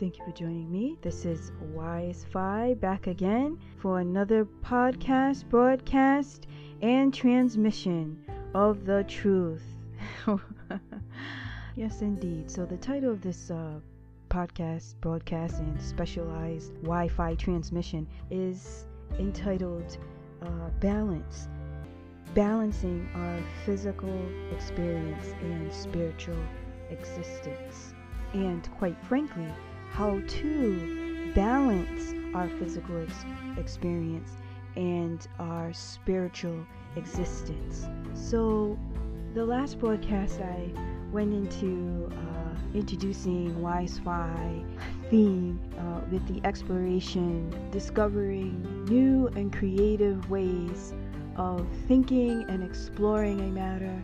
Thank you for joining me. This is Wise Fi back again for another podcast, broadcast, and transmission of the truth. yes, indeed. So, the title of this uh, podcast, broadcast, and specialized Wi Fi transmission is entitled uh, Balance Balancing Our Physical Experience and Spiritual Existence. And quite frankly, how to balance our physical ex- experience and our spiritual existence. So, the last broadcast I went into uh, introducing Wise Fi theme uh, with the exploration, discovering new and creative ways of thinking and exploring a matter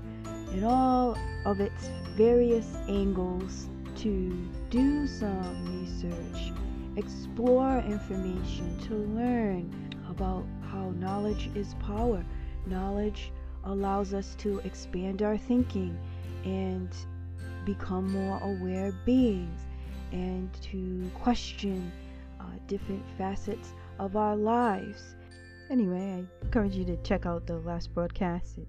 in all of its various angles to do some research, explore information, to learn about how knowledge is power. Knowledge allows us to expand our thinking and become more aware beings and to question uh, different facets of our lives. Anyway, I encourage you to check out the last broadcast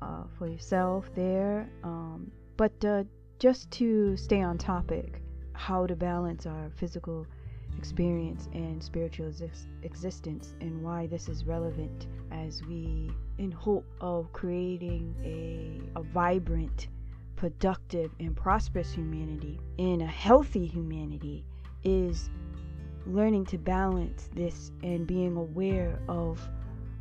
uh, for yourself there. Um, but uh, just to stay on topic, how to balance our physical experience and spiritual existence and why this is relevant as we in hope of creating a, a vibrant productive and prosperous humanity and a healthy humanity is learning to balance this and being aware of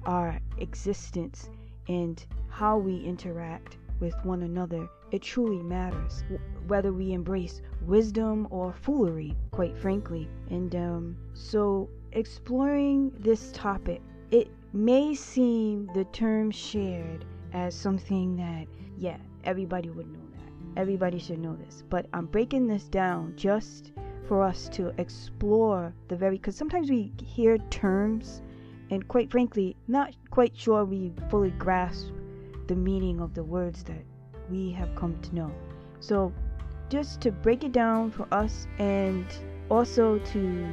our existence and how we interact with one another. It truly matters whether we embrace wisdom or foolery, quite frankly. And um, so, exploring this topic, it may seem the term shared as something that, yeah, everybody would know that. Everybody should know this. But I'm breaking this down just for us to explore the very because sometimes we hear terms and quite frankly not quite sure we fully grasp the meaning of the words that we have come to know so just to break it down for us and also to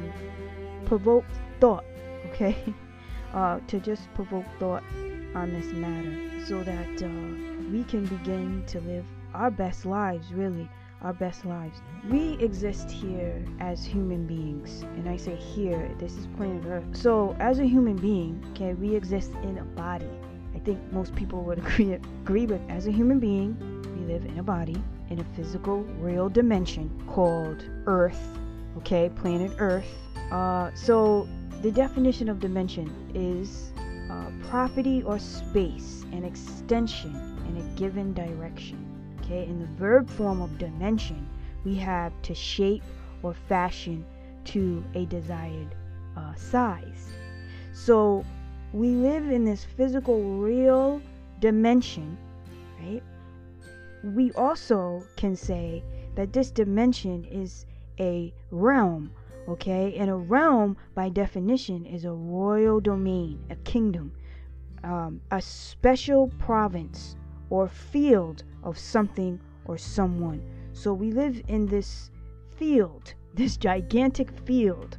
provoke thought okay uh, to just provoke thought on this matter so that uh, we can begin to live our best lives really our best lives. We exist here as human beings, and I say here, this is planet Earth. So, as a human being, okay, we exist in a body. Think most people would agree agree with. As a human being, we live in a body in a physical, real dimension called Earth. Okay, planet Earth. Uh, so the definition of dimension is uh, property or space, an extension in a given direction. Okay, in the verb form of dimension, we have to shape or fashion to a desired uh, size. So we live in this physical, real dimension, right? We also can say that this dimension is a realm, okay? And a realm, by definition, is a royal domain, a kingdom, um, a special province or field of something or someone. So we live in this field, this gigantic field,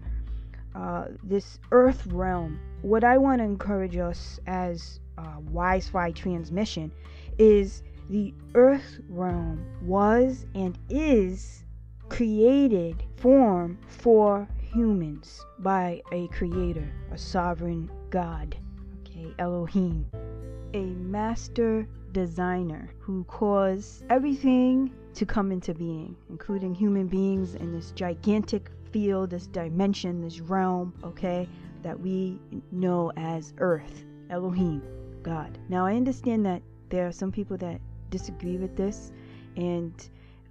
uh, this earth realm. What I want to encourage us as uh, Wise Fi transmission is the earth realm was and is created form for humans by a creator, a sovereign God, okay, Elohim, a master designer who caused everything to come into being, including human beings in this gigantic field, this dimension, this realm, okay, that we know as Earth, Elohim, God. Now, I understand that there are some people that disagree with this, and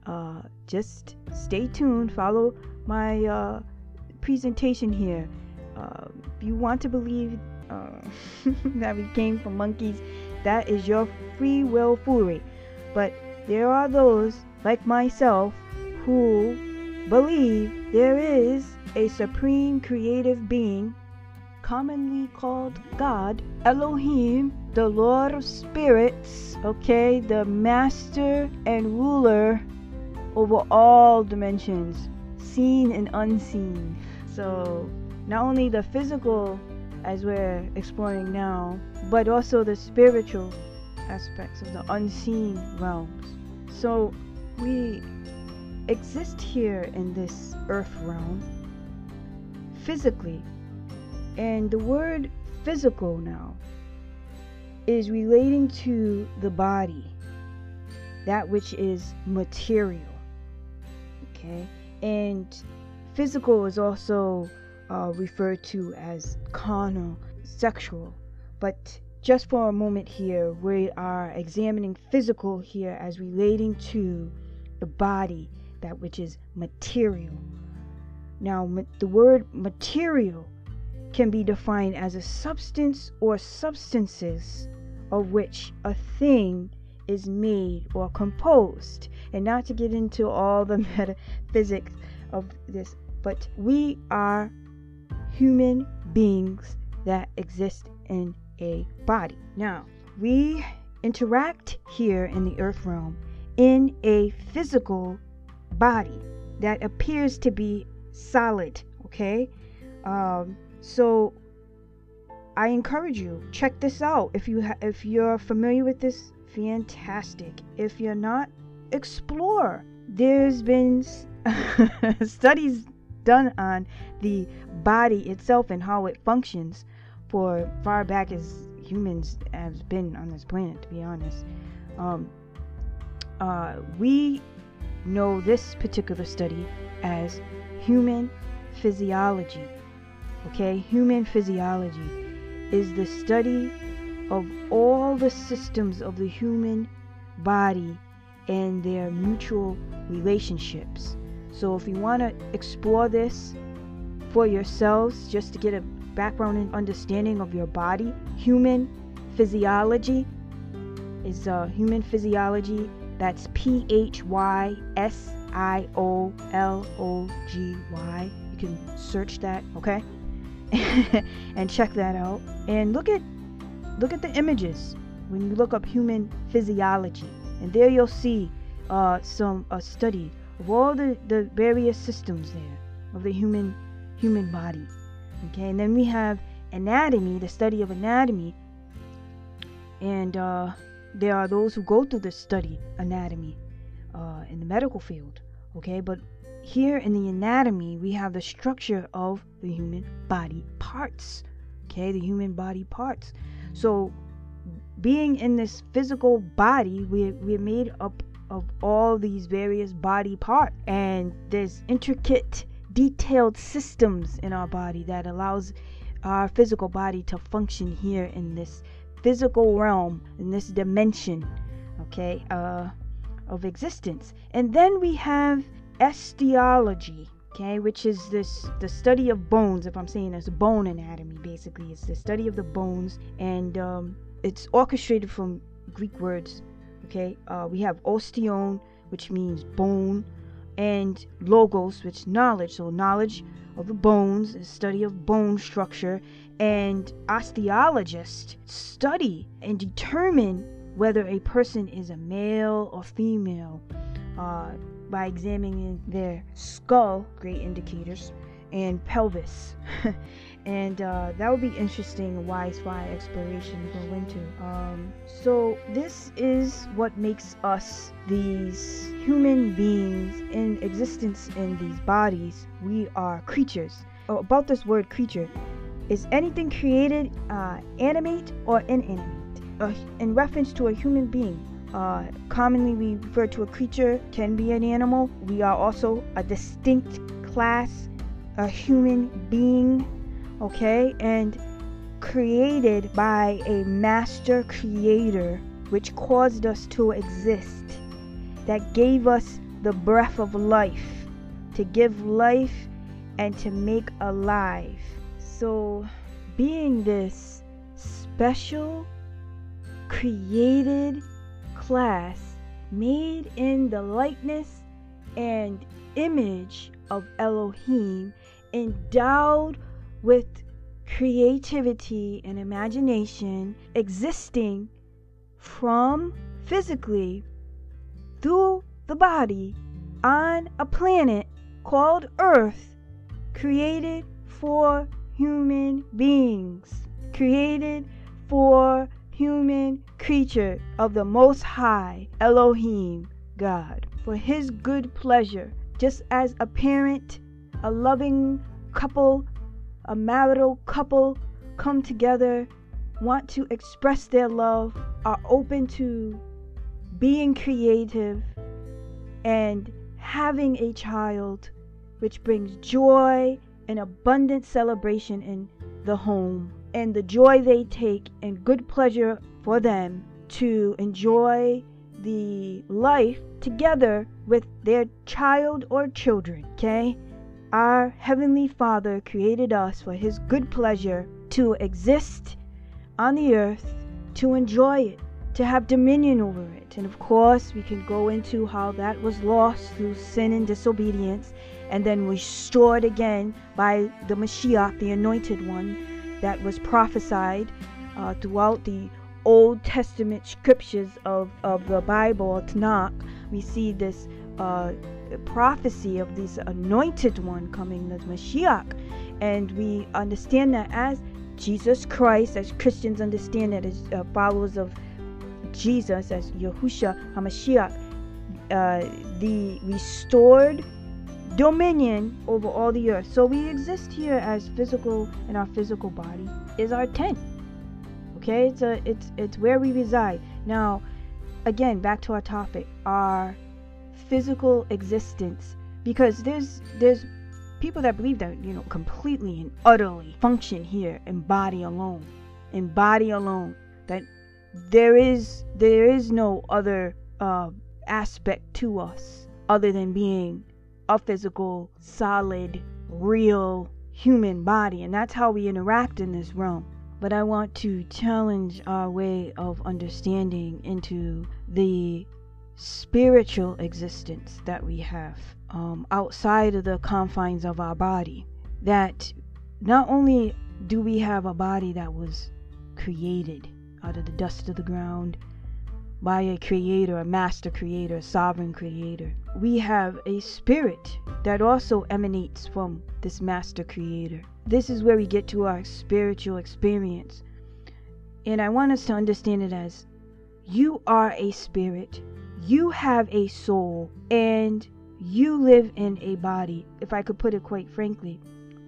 uh, just stay tuned, follow my uh, presentation here. Uh, if you want to believe uh, that we came from monkeys, that is your free will foolery. But there are those, like myself, who believe there is a supreme creative being, commonly called God, Elohim, the Lord of spirits, okay, the master and ruler over all dimensions, seen and unseen. So, not only the physical, as we're exploring now, but also the spiritual aspects of the unseen realms. So, we exist here in this earth realm physically. And the word physical now is relating to the body, that which is material. Okay? And physical is also uh, referred to as carnal, sexual. But just for a moment here, we are examining physical here as relating to the body, that which is material. Now, the word material can be defined as a substance or substances of which a thing is made or composed. And not to get into all the metaphysics of this, but we are human beings that exist in a body. Now, we interact here in the earth realm in a physical body that appears to be solid, okay? Um, so I encourage you check this out. If you ha- if you're familiar with this, fantastic. If you're not, explore. There's been studies done on the body itself and how it functions for far back as humans have been on this planet. To be honest, um, uh, we know this particular study as human physiology. Okay, human physiology is the study of all the systems of the human body and their mutual relationships. So, if you want to explore this for yourselves, just to get a background and understanding of your body, human physiology is uh, human physiology. That's P H Y S I O L O G Y. You can search that, okay? and check that out. And look at look at the images when you look up human physiology, and there you'll see uh, some a study of all the, the various systems there of the human human body. Okay, and then we have anatomy, the study of anatomy, and uh, there are those who go through the study anatomy uh, in the medical field. Okay, but here in the anatomy, we have the structure of the human body parts. Okay, the human body parts. So, being in this physical body, we, we're made up of all these various body parts, and there's intricate, detailed systems in our body that allows our physical body to function here in this physical realm, in this dimension, okay, uh, of existence. And then we have osteology okay which is this the study of bones if i'm saying it's bone anatomy basically. It's the study of the bones and um, it's orchestrated from greek words okay? Uh, we have osteon which means bone and logos which knowledge. So knowledge of the bones the study of bone structure and osteologists study and determine whether a person is a male or female. Uh, by examining their skull, great indicators, and pelvis. and uh, that would be interesting Wise Fi exploration go into. Um, so this is what makes us these human beings in existence in these bodies. We are creatures. Oh, about this word creature, is anything created uh, animate or inanimate? Uh, in reference to a human being, uh, commonly, we refer to a creature can be an animal. We are also a distinct class, a human being, okay, and created by a master creator, which caused us to exist, that gave us the breath of life, to give life and to make alive. So, being this special, created, class made in the likeness and image of Elohim, endowed with creativity and imagination, existing from physically through the body on a planet called Earth, created for human beings, created for human creature of the Most High Elohim God, for His good pleasure, just as a parent, a loving couple, a marital couple come together, want to express their love, are open to being creative and having a child, which brings joy and abundant celebration in the home, and the joy they take and good pleasure for them to enjoy the life together with their child or children. Okay? Our Heavenly Father created us for His good pleasure to exist on the earth, to enjoy it, to have dominion over it. And of course, we can go into how that was lost through sin and disobedience and then restored again by the Mashiach, the anointed one, that was prophesied uh, throughout the Old Testament scriptures of, of the Bible, Tanakh. We see this uh, prophecy of this anointed one coming, the Mashiach. And we understand that as Jesus Christ, as Christians understand that as uh, followers of Jesus, as Yahusha HaMashiach, uh, the restored dominion over all the earth. So we exist here as physical, and our physical body is our tent. Okay, it's a, it's it's where we reside. Now, again, back to our topic, our physical existence, because there's there's people that believe that you know completely and utterly function here in body alone, in body alone. That there is there is no other uh, aspect to us other than being a physical, solid, real human body, and that's how we interact in this realm. But I want to challenge our way of understanding into the spiritual existence that we have um, outside of the confines of our body. That not only do we have a body that was created out of the dust of the ground by a creator, a master creator, a sovereign creator. We have a spirit that also emanates from this master creator. This is where we get to our spiritual experience. And I want us to understand it as you are a spirit, you have a soul, and you live in a body. If I could put it quite frankly,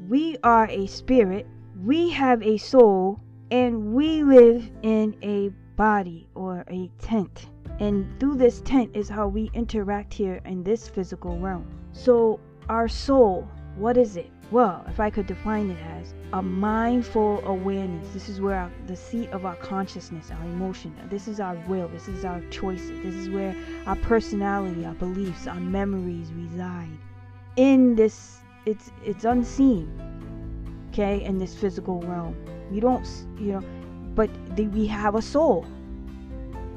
we are a spirit, we have a soul, and we live in a body or a tent. And through this tent is how we interact here in this physical realm. So, our soul, what is it? Well, if I could define it as a mindful awareness, this is where our, the seat of our consciousness, our emotion, this is our will, this is our choices, this is where our personality, our beliefs, our memories reside. In this, it's it's unseen, okay, in this physical realm. You don't, you know, but we have a soul.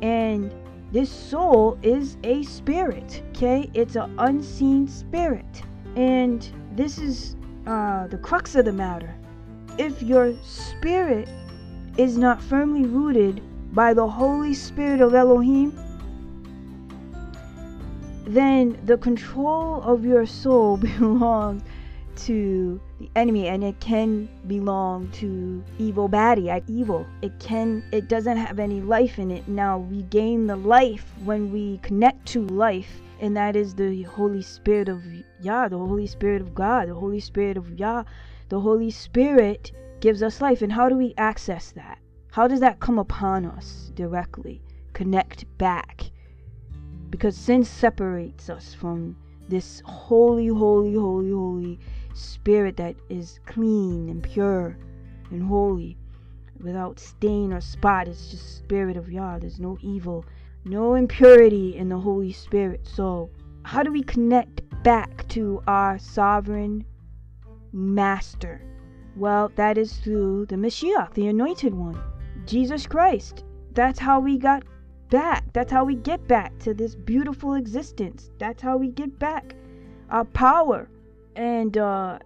And this soul is a spirit, okay? It's an unseen spirit. And this is uh, the crux of the matter. If your spirit is not firmly rooted by the Holy Spirit of Elohim, then the control of your soul belongs to the enemy and it can belong to evil baddie at evil. It can it doesn't have any life in it. Now we gain the life when we connect to life and that is the holy spirit of yah the holy spirit of god the holy spirit of yah. The holy spirit gives us life and how do we access that? How does that come upon us directly? Connect back. Because sin separates us from this holy holy holy holy spirit that is clean and pure and holy without stain or spot. It's just spirit of Yah. There's no evil, no impurity in the Holy Spirit. So, how do we connect back to our sovereign master? Well, that is through the Mashiach, the anointed one, Jesus Christ. That's how we got back. That's how we get back to this beautiful existence. That's how we get back our power and uh,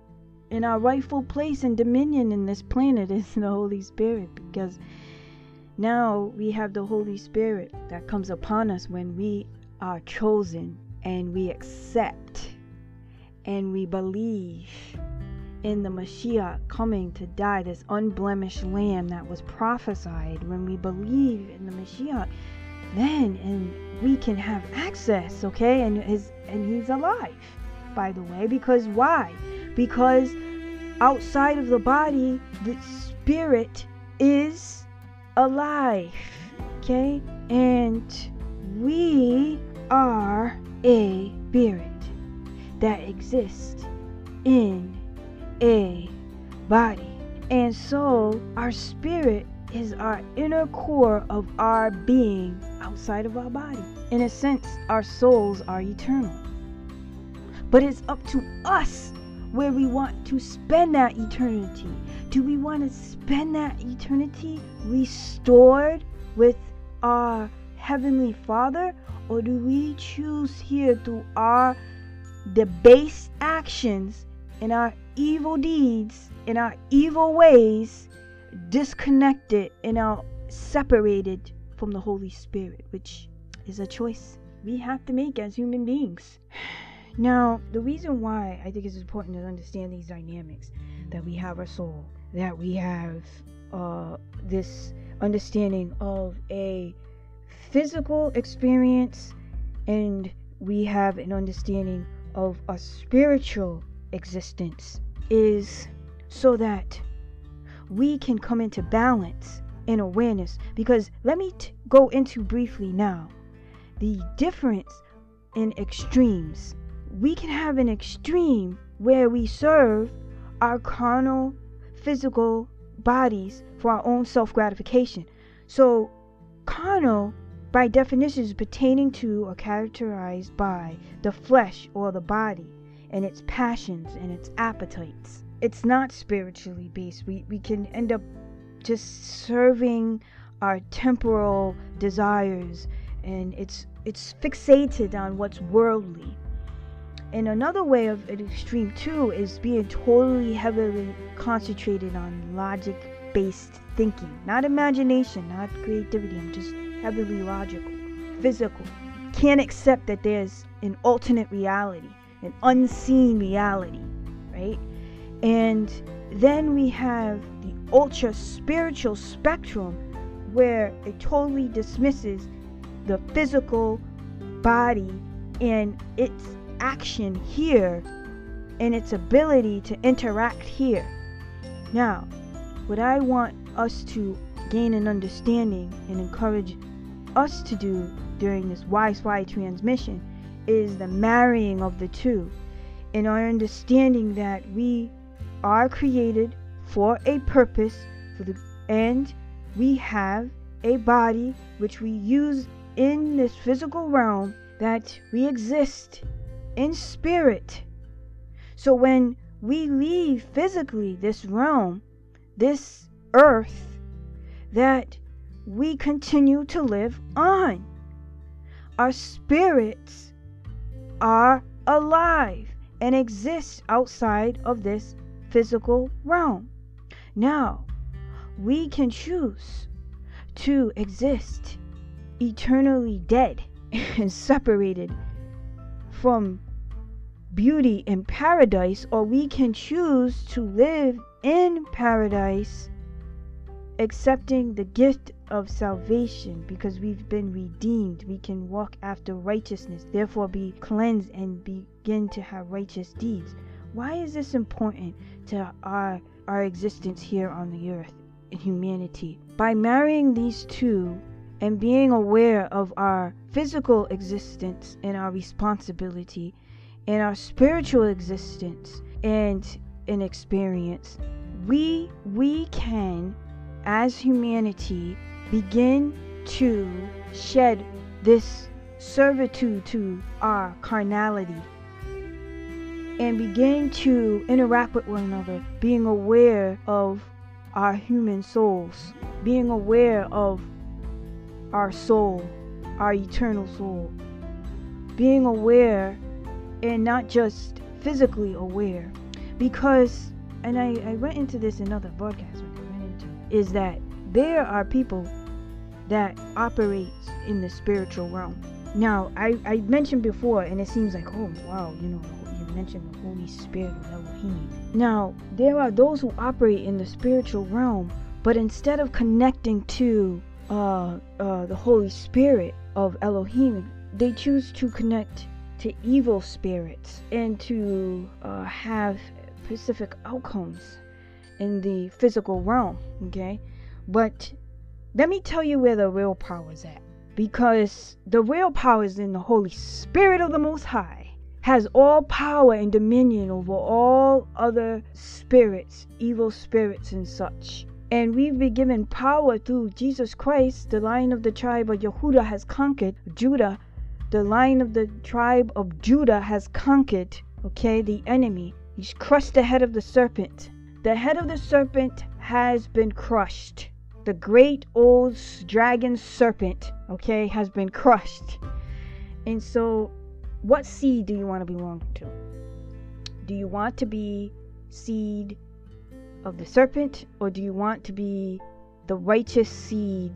in our rightful place and dominion in this planet is the Holy Spirit because now we have the Holy Spirit that comes upon us when we are chosen and we accept and we believe in the Messiah coming to die, this unblemished lamb that was prophesied, when we believe in the Messiah, then and we can have access, okay? And his and he's alive, by the way, because why? Because outside of the body, the spirit is alive, okay? And we are a spirit that exists in a body. And so our spirit is our inner core of our being outside of our body. In a sense, our souls are eternal. But it's up to us where we want to spend that eternity. Do we want to spend that eternity restored with our Heavenly Father? Or do we choose here through our debased actions and our evil deeds and our evil ways disconnected and are separated from the Holy Spirit, which is a choice we have to make as human beings. Now, the reason why I think it's important to understand these dynamics that we have a soul, that we have uh, this understanding of a physical experience, and we have an understanding of a spiritual existence is so that we can come into balance and awareness. Because let me t- go into briefly now the difference in extremes. We can have an extreme where we serve our carnal, physical bodies for our own self gratification. So, carnal, by definition, is pertaining to or characterized by the flesh or the body and its passions and its appetites. It's not spiritually based. We, we can end up just serving our temporal desires and it's it's fixated on what's worldly. And another way of an extreme too is being totally heavily concentrated on logic based thinking. Not imagination, not creativity. I'm just heavily logical, physical. Can't accept that there's an alternate reality an unseen reality, right? And then we have the ultra spiritual spectrum where it totally dismisses the physical body and its action here and its ability to interact here. Now, what I want us to gain an understanding and encourage us to do during this Wi-Fi transmission is the marrying of the two in our understanding that we are created for a purpose for the and we have a body which we use in this physical realm that we exist in spirit so when we leave physically this realm this earth that we continue to live on our spirits are alive and exist outside of this physical realm. Now, we can choose to exist eternally dead and separated from beauty in paradise, or we can choose to live in paradise accepting the gift of salvation because we've been redeemed. We can walk after righteousness, therefore be cleansed and begin to have righteous deeds. Why is this important to our our existence here on the earth in humanity? By marrying these two and being aware of our physical existence and our responsibility and our spiritual existence and in experience, we we can as humanity begin to shed this servitude to our carnality and begin to interact with one another, being aware of our human souls, being aware of our soul, our eternal soul, being aware and not just physically aware. Because, and I, I went into this in other broadcasts is that there are people that operate in the spiritual realm. Now, I, I mentioned before, and it seems like, oh, wow, you know, you mentioned the Holy Spirit of Elohim. Now, there are those who operate in the spiritual realm, but instead of connecting to uh, uh, the Holy Spirit of Elohim, they choose to connect to evil spirits and to uh, have specific outcomes in the physical realm. Okay, but let me tell you where the real power is at. Because the real power is in the Holy Spirit of the Most High, has all power and dominion over all other spirits, evil spirits, and such. And we've been given power through Jesus Christ, the lion of the tribe of Yehuda has conquered Judah. The lion of the tribe of Judah has conquered, okay, the enemy. He's crushed the head of the serpent. The head of the serpent has been crushed. The great old dragon serpent, okay, has been crushed. And so, what seed do you want to belong to? Do you want to be seed of the serpent, or do you want to be the righteous seed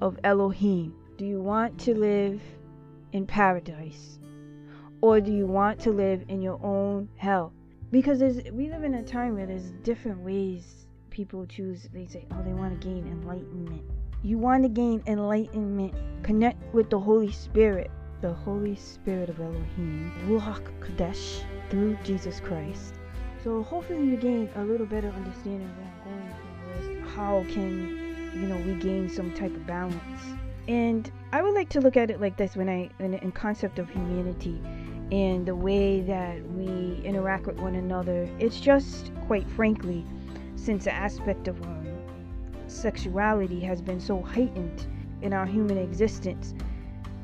of Elohim? Do you want to live in paradise? Or do you want to live in your own hell? Because we live in a time where there's different ways people choose, they say, oh, they want to gain enlightenment. You want to gain enlightenment, connect with the Holy Spirit, the Holy Spirit of Elohim, Ruach Kodesh, through Jesus Christ. So hopefully you gain a little better understanding of I'm going how can, you know, we gain some type of balance. And I would like to look at it like this when I, in, in concept of humanity and the way that we interact with one another. It's just, quite frankly, since the aspect of um, sexuality has been so heightened in our human existence,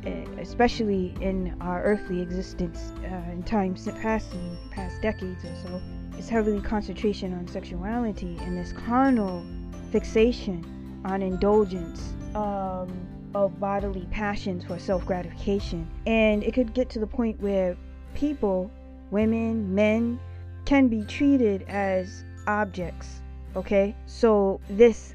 eh, especially in our earthly existence uh, in times past, in past decades or so, it's heavily concentration on sexuality and this carnal fixation on indulgence um, of bodily passions for self gratification. And it could get to the point where people, women, men, can be treated as objects Okay, so this